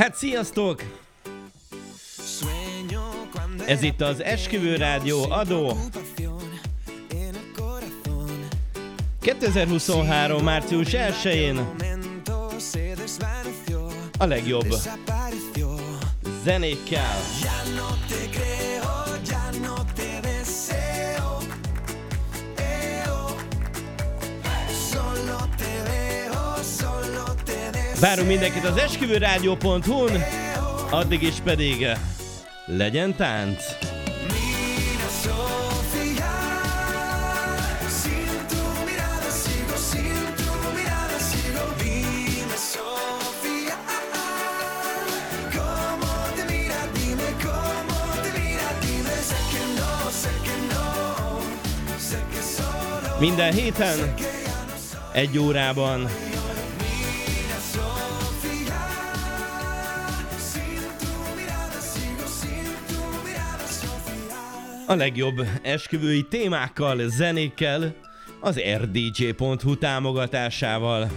Hát sziasztok! Ez itt az Esküvő Rádió adó. 2023. március 1-én a legjobb zenékkel. Várunk mindenkit az esküvőrádió.hu-n, addig is pedig legyen tánc! Minden héten egy órában a legjobb esküvői témákkal, zenékkel, az rdj.hu támogatásával.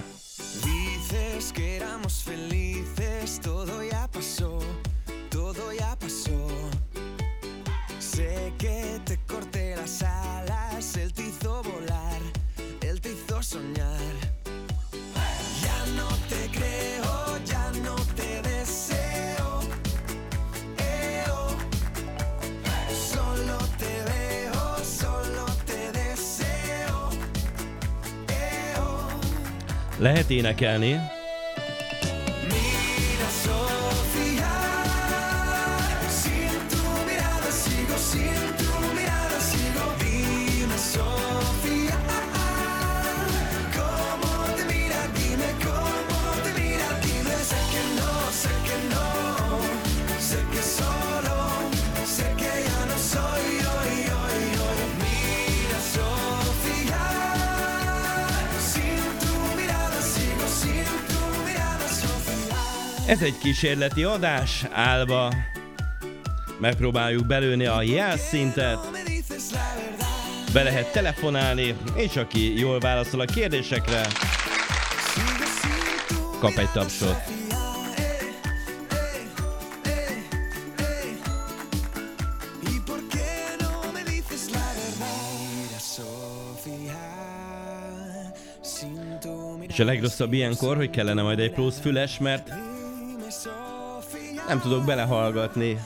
Énekelni. Egy kísérleti adás, álva megpróbáljuk belőni a jelszintet, be lehet telefonálni, és aki jól válaszol a kérdésekre, kap egy tapsot. És a legrosszabb ilyenkor, hogy kellene majd egy plusz füles, mert nem tudok belehallgatni.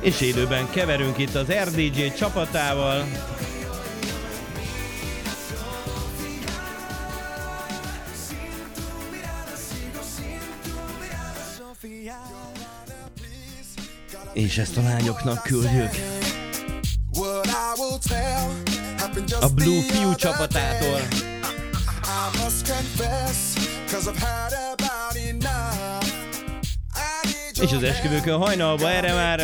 És élőben keverünk itt az RDJ csapatával. És ezt a lányoknak küldjük. A Blue Fiú csapatától. És az esküvőkön hajnalba erre már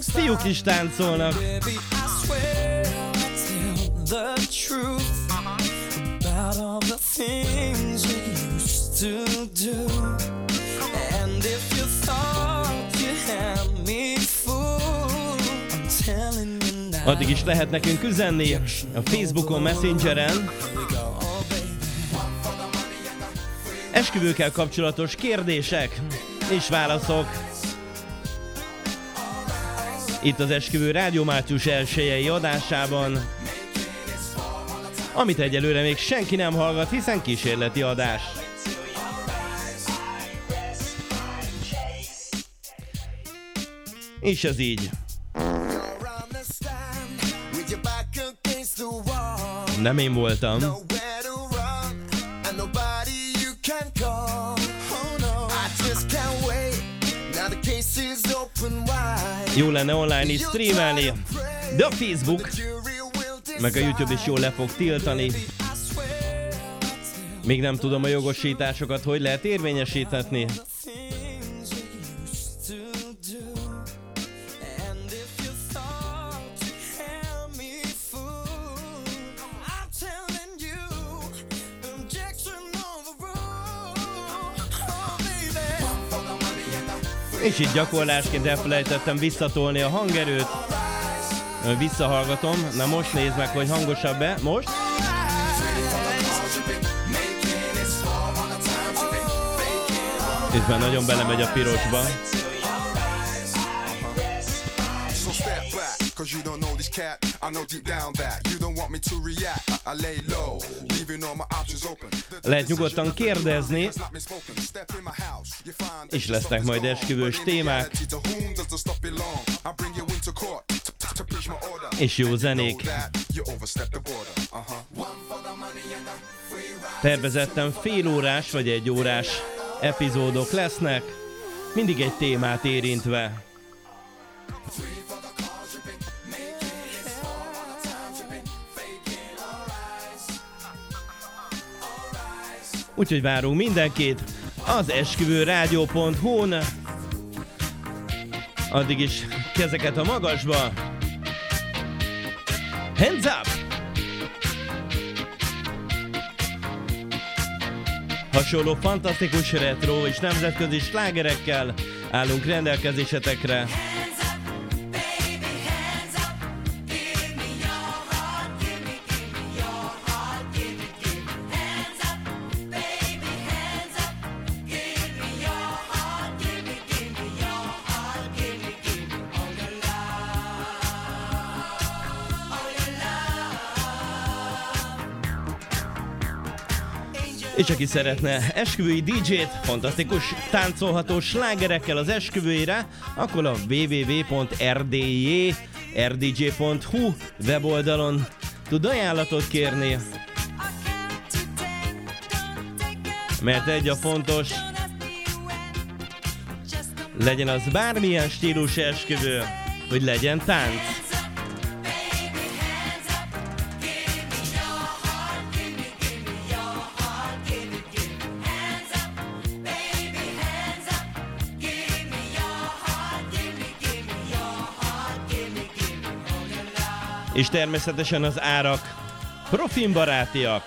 fiúk is táncolnak. The truth about all the things we used to do. Addig is lehet nekünk üzenni a Facebookon, Messengeren. Esküvőkkel kapcsolatos kérdések és válaszok. Itt az Esküvő Rádió március elsőjei adásában, amit egyelőre még senki nem hallgat, hiszen kísérleti adás. És ez így. Nem én voltam. Jó lenne online is streamelni, de a Facebook meg a YouTube is jól le fog tiltani. Még nem tudom a jogosításokat, hogy lehet érvényesíteni. És itt gyakorlásként elfelejtettem visszatolni a hangerőt. Visszahallgatom. Na most nézd meg, hogy hangosabb-e. Most? Itt már nagyon belemegy a pirosba. Cause you don't know this cat, I know deep down that you don't want me to react. I lay low, leaving all my options open. Lehet nyugodtan kérdezni, és lesznek majd esküvős témák, és jó zenék. Tervezettem fél órás vagy egy órás epizódok lesznek, mindig egy témát érintve. Úgyhogy várunk mindenkit az esküvőrádió.hu-n. Addig is kezeket a magasba. Hands up! Hasonló fantasztikus retro és nemzetközi slágerekkel állunk rendelkezésetekre. És aki szeretne esküvői DJ-t, fantasztikus táncolható slágerekkel az esküvőire, akkor a www.rdj.rdj.hu weboldalon tud ajánlatot kérni. Mert egy a fontos, legyen az bármilyen stílus esküvő, hogy legyen tánc. És természetesen az árak profinbarátiak.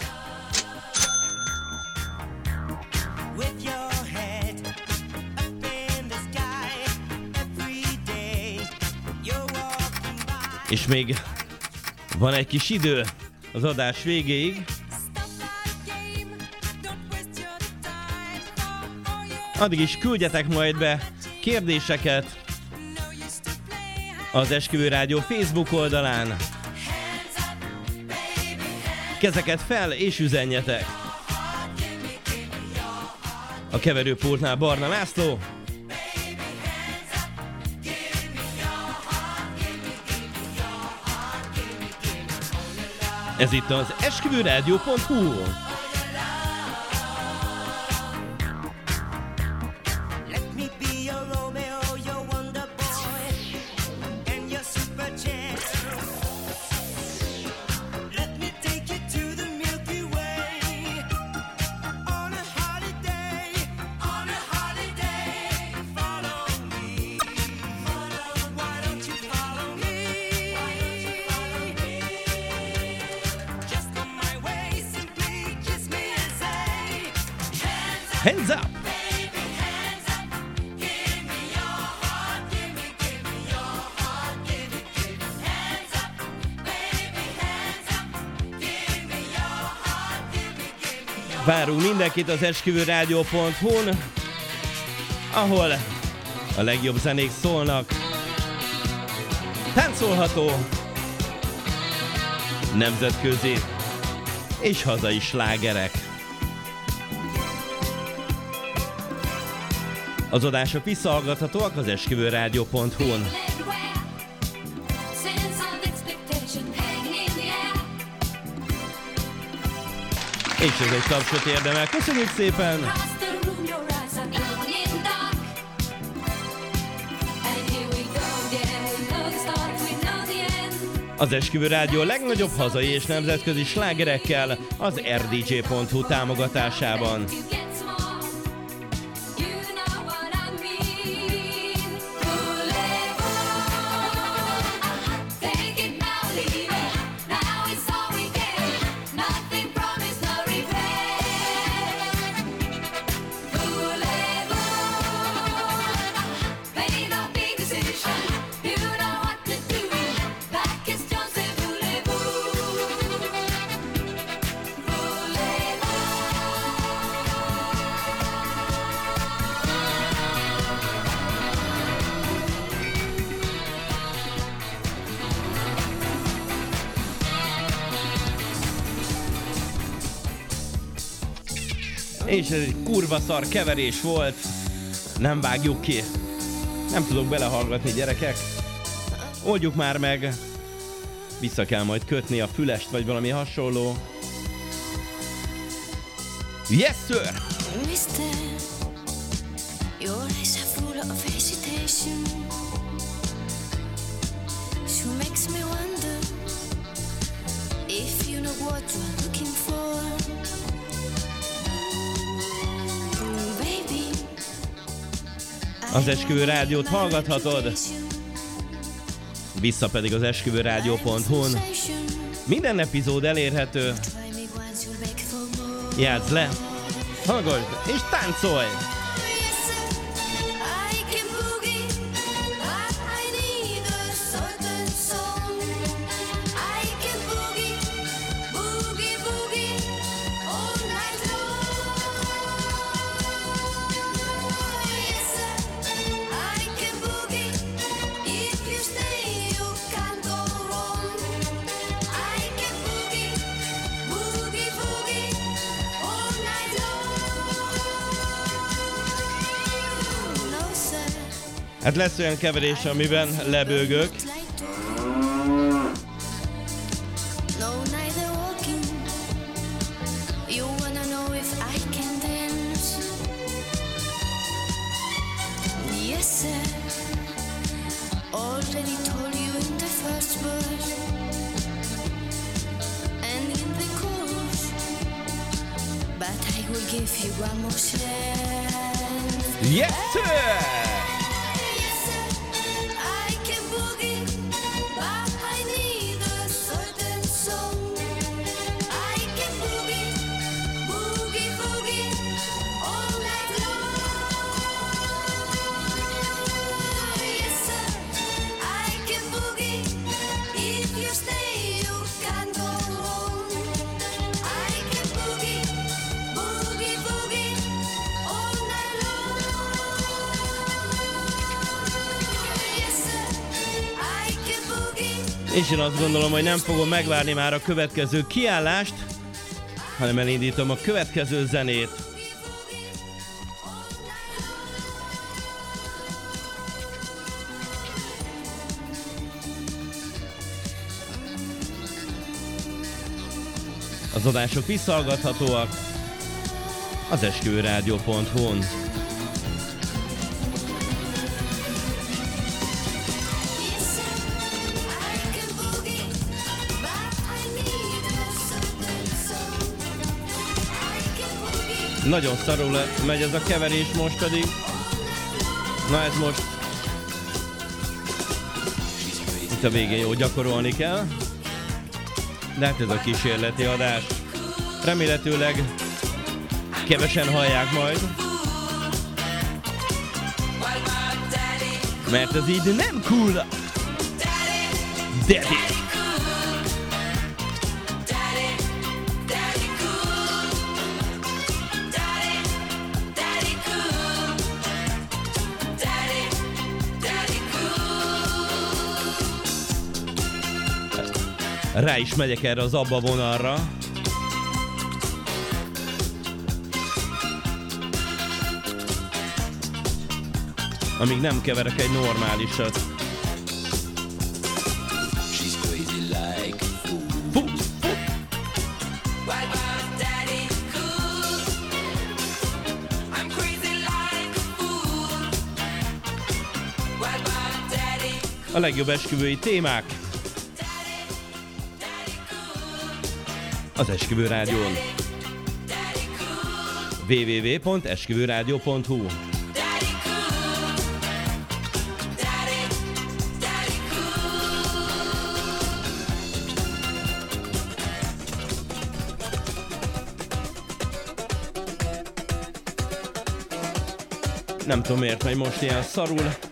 És még van egy kis idő az adás végéig. Addig is küldjetek majd be kérdéseket az Esküvő Rádió Facebook oldalán kezeket fel és üzenjetek! A keverőpultnál Barna László, Ez itt az esküvőrádió.hu mindenkit az esküvőrádió.hu-n, ahol a legjobb zenék szólnak. Táncolható, nemzetközi és hazai slágerek. Az adások visszahallgathatóak az esküvőrádió.hu-n. És ez egy tapsot érdemel. Köszönjük szépen! Az Esküvő Rádió legnagyobb hazai és nemzetközi slágerekkel az rdj.hu támogatásában. És ez egy kurva szar keverés volt. Nem vágjuk ki. Nem tudok belehallgatni, gyerekek. Oldjuk már meg. Vissza kell majd kötni a fülest, vagy valami hasonló. Yes, sir! Mister, your eyes are full of hesitation. She makes me wonder if you know what you're looking for. Az Esküvő Rádiót hallgathatod, vissza pedig az esküvőrádió.hu-n. Minden epizód elérhető, Játsz le, hallgass és táncolj! Hát lesz olyan keverés, amiben lebőgök. Yes, sir! És én azt gondolom, hogy nem fogom megvárni már a következő kiállást, hanem elindítom a következő zenét. Az adások visszahallgathatóak az esküvőrádió.hu-n. Nagyon szarul megy ez a keverés most pedig. Na ez most... Itt a végén jó gyakorolni kell. De hát ez a kísérleti adás. Remélhetőleg kevesen hallják majd. Mert ez így nem cool. Daddy. Rá is megyek erre az abba vonalra. Amíg nem keverek egy normálisat. A legjobb esküvői témák, az Esküvő Rádión. www.esküvőrádió.hu Nem tudom miért megy most ilyen szarul.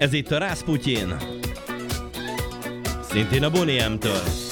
Ez itt a Rasputin. Szintén a Boniem-től.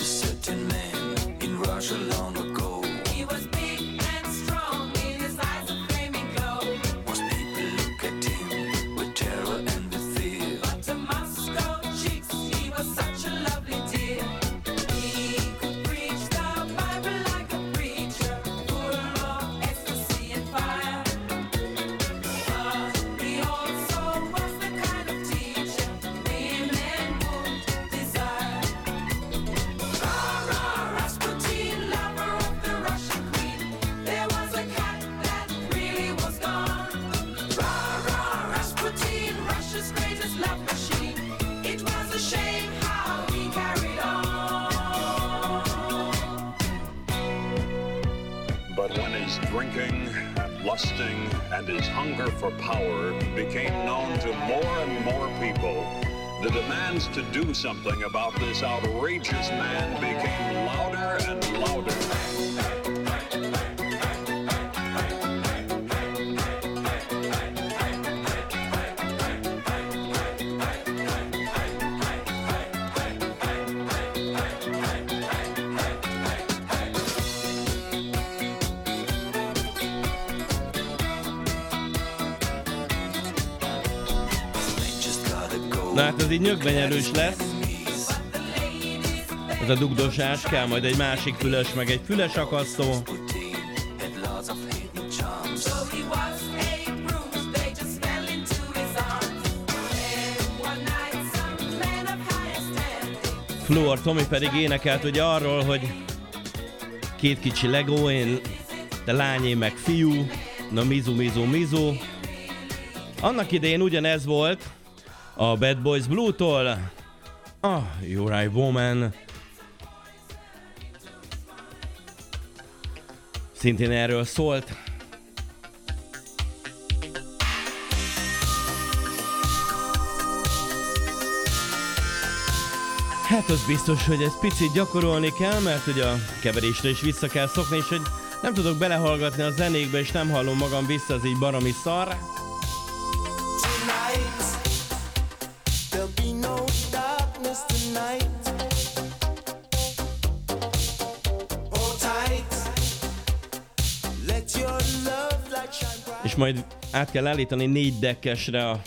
Something about this outrageous man Na hát ez így nyögvenyelős lesz. Ez a dugdosás, kell majd egy másik füles, meg egy füles akasztó. Fluor Tomi pedig énekelt ugye arról, hogy két kicsi Lego, én, de lányé meg fiú, na mizu, mizu, mizu. Annak idején ugyanez volt, a Bad Boys Blue-tól, a You're Woman. Szintén erről szólt. Hát az biztos, hogy ez picit gyakorolni kell, mert ugye a keverésre is vissza kell szokni, és hogy nem tudok belehallgatni a zenékbe, és nem hallom magam vissza, az így baromi szar. Majd át kell állítani négy dekkesre a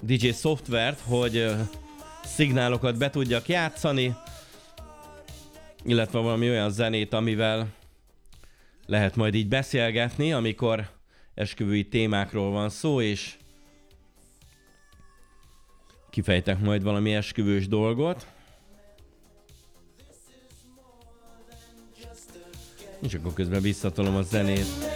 DJ szoftvert, hogy szignálokat be tudjak játszani, illetve valami olyan zenét, amivel lehet majd így beszélgetni, amikor esküvői témákról van szó, és kifejtek majd valami esküvős dolgot. És akkor közben visszatolom a zenét.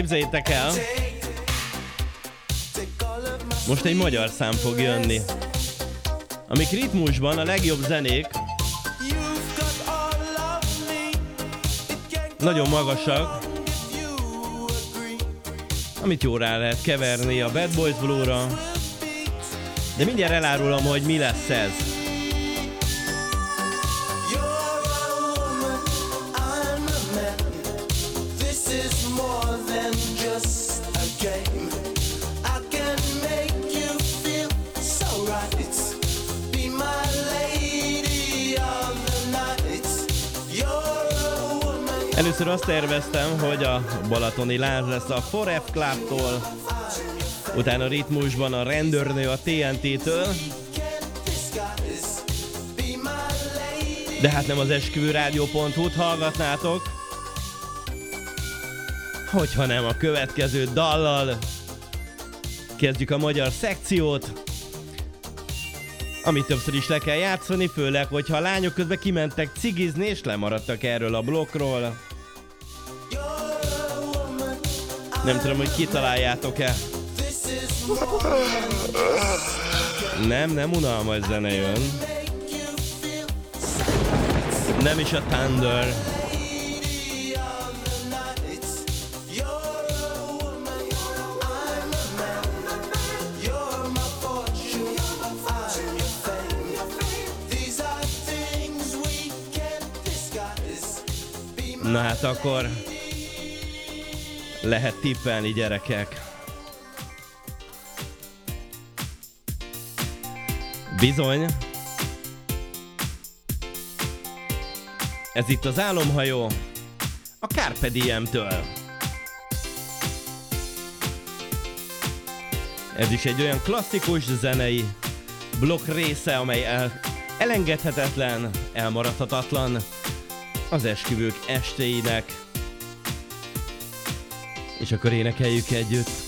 Képzeljétek el, most egy magyar szám fog jönni. Amik ritmusban a legjobb zenék, nagyon magasak, amit jó rá lehet keverni a Bad Boys Blue-ra. De mindjárt elárulom, hogy mi lesz ez. Először azt terveztem, hogy a Balatoni Láz lesz a Foref Club-tól, utána ritmusban a rendőrnő a TNT-től, de hát nem az esküvőrádió.hu-t hallgatnátok, hogyha nem a következő dallal kezdjük a magyar szekciót, amit többször is le kell játszani, főleg, hogyha a lányok közben kimentek cigizni és lemaradtak erről a blokkról. Nem tudom, hogy kitaláljátok-e. Nem, nem unalmas zene jön. Nem is a Thunder. Na hát akkor lehet tippelni, gyerekek. Bizony. Ez itt az álomhajó a Carpe Diem-től. Ez is egy olyan klasszikus zenei blokk része, amely el, elengedhetetlen, elmaradhatatlan az esküvők estéinek és akkor énekeljük együtt.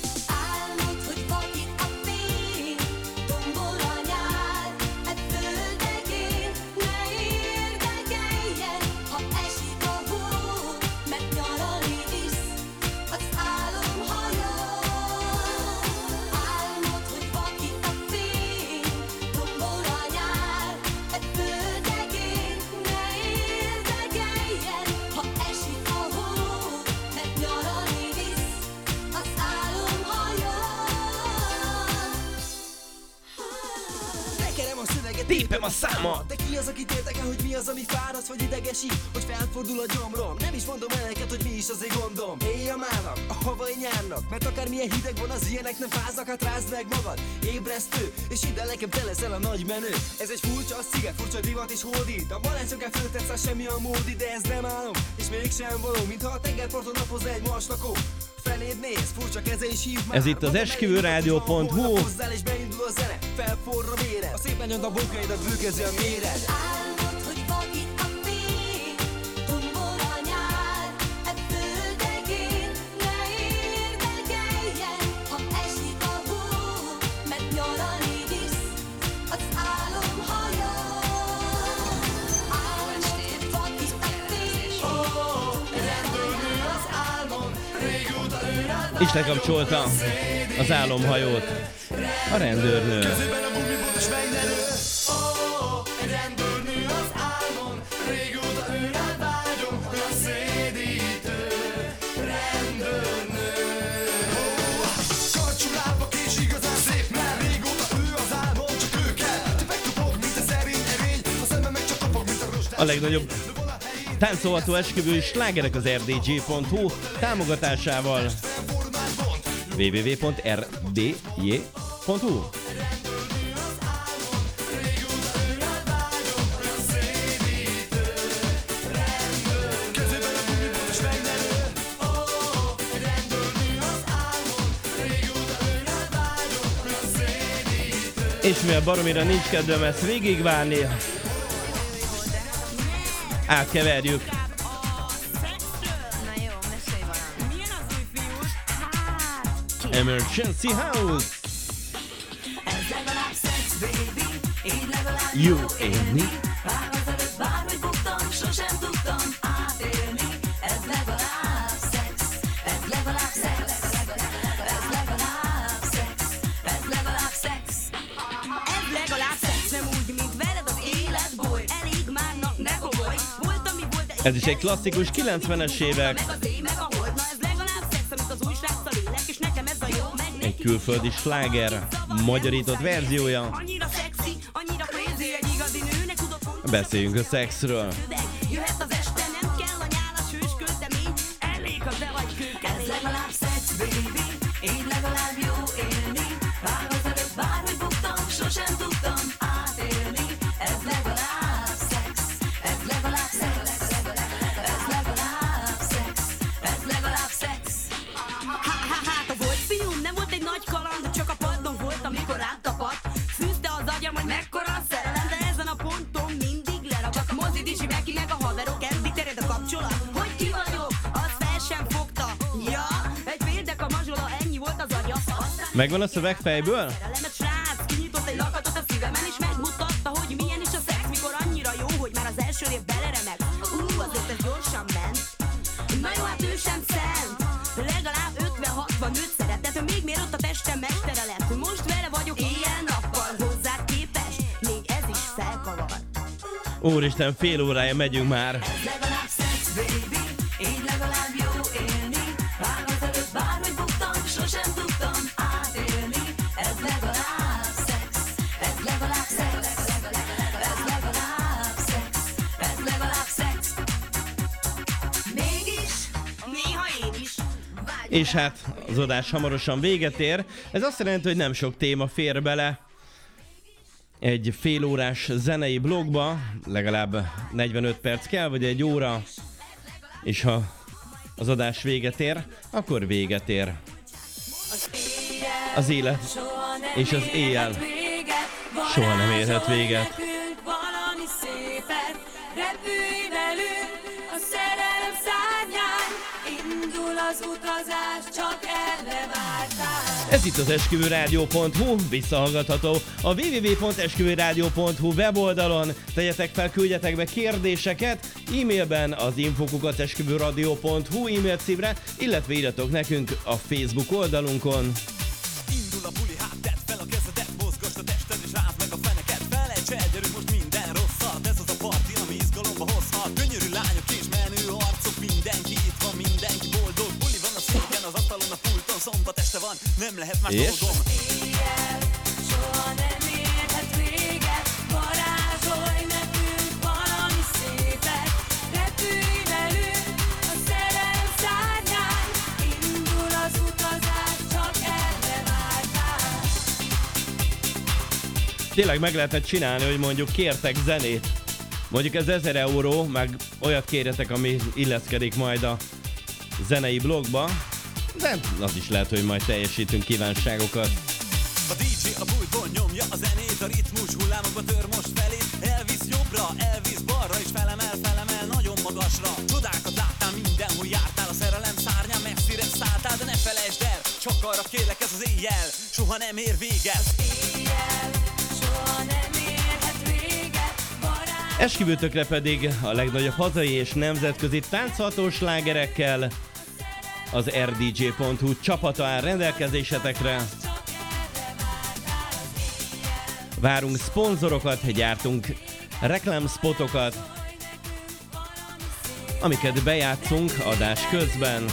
népem a száma. De ki az, aki térdeke, hogy mi az, ami fáraszt vagy idegesít Hogy felfordul a gyomrom? Nem is mondom el hogy mi is az én gondom. Éj a mának, a havai nyárnak Mert akármilyen hideg van, az ilyenek nem fáznak Hát rázd meg magad, ébresztő És ide nekem te leszel a nagy menő. Ez egy furcsa sziget, furcsa divat és hódít. A barátsokká föltetsz, semmi a módi De ez nem álom, és mégsem való Mintha a tengerparton napozna egy maslakó ez itt az esküvőrádió.hu Hozzá és beindul a zene Felforra vére A szép anyag a bokáidat bűközi a méret. és lekapcsolta az álomhajót a rendőrnő. A legnagyobb táncolható esküvő és slágerek az rdg.hu támogatásával www.rdj.hu És mivel baromira nincs kedvem ezt végigvárni, átkeverjük Emergency House. Jó, én mi? Ez Ez is egy klasszikus 90-es évek. külföldi sláger magyarított verziója. Beszéljünk a szexről. Megvan a szöveg fejből? Szerelemet srác, Úristen, fél órája megyünk már. És hát az adás hamarosan véget ér. Ez azt jelenti, hogy nem sok téma fér bele egy fél félórás zenei blogba, legalább 45 perc kell, vagy egy óra, és ha az adás véget ér, akkor véget ér. Az élet és az éjjel soha nem érhet véget. Az utazás, csak erre vártál. Ez itt az esküvőrádió.hu, visszahallgatható a www.esküvőrádió.hu weboldalon. Tegyetek fel, küldjetek be kérdéseket e-mailben az infokukat esküvőradio.hu e-mail címre, illetve írjatok nekünk a Facebook oldalunkon. Lehet más és? dolgom. Éjjel, soha nem érhet véget, varázsolj nekünk valami szépet. Repülj velünk a szerelem szárnyán, indul az utazás, csak erre vártál. Tényleg meg lehetett csinálni, hogy mondjuk kértek zenét. Mondjuk ez 1000 euró, meg olyat kérjetek, ami illeszkedik majd a zenei blogba, de az is lehet, hogy majd teljesítünk kívánságokat. A DJ a bújtból nyomja a zenét, a ritmus hullámokba tör most felé. Elvisz jobbra, elvisz balra, és felemel, felemel nagyon magasra. Csodákat láttál mindenhol jártál, a szerelem szárnyán messzire szálltál, de ne felejtsd el, csak arra kérlek ez az éjjel, soha nem ér véget. Az éjjel, soha nem érhet véget. Esküvőtökre pedig a legnagyobb hazai és nemzetközi táncható slágerekkel az rdj.hu csapata áll rendelkezésetekre. Várunk szponzorokat, gyártunk reklámspotokat, amiket bejátszunk adás közben.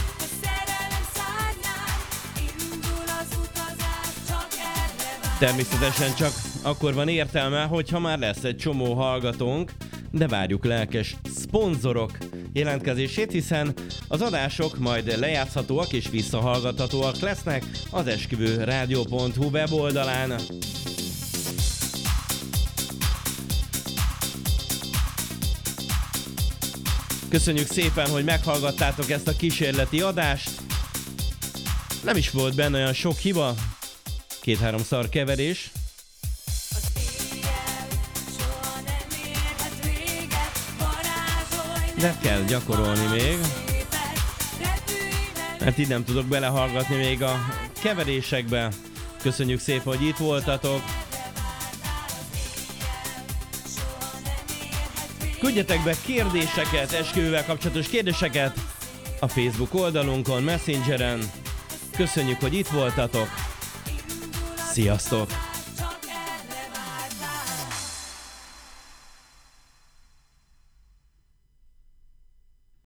Természetesen csak akkor van értelme, hogyha már lesz egy csomó hallgatónk, de várjuk lelkes szponzorok jelentkezését, hiszen az adások majd lejátszhatóak és visszahallgathatóak lesznek az esküvő rádió.hu weboldalán. Köszönjük szépen, hogy meghallgattátok ezt a kísérleti adást. Nem is volt benne olyan sok hiba, két-három szar keverés, De kell gyakorolni még. Mert így nem tudok belehallgatni még a keverésekbe. Köszönjük szépen, hogy itt voltatok. Küldjetek be kérdéseket, esküvővel kapcsolatos kérdéseket a Facebook oldalunkon, Messengeren. Köszönjük, hogy itt voltatok. Sziasztok!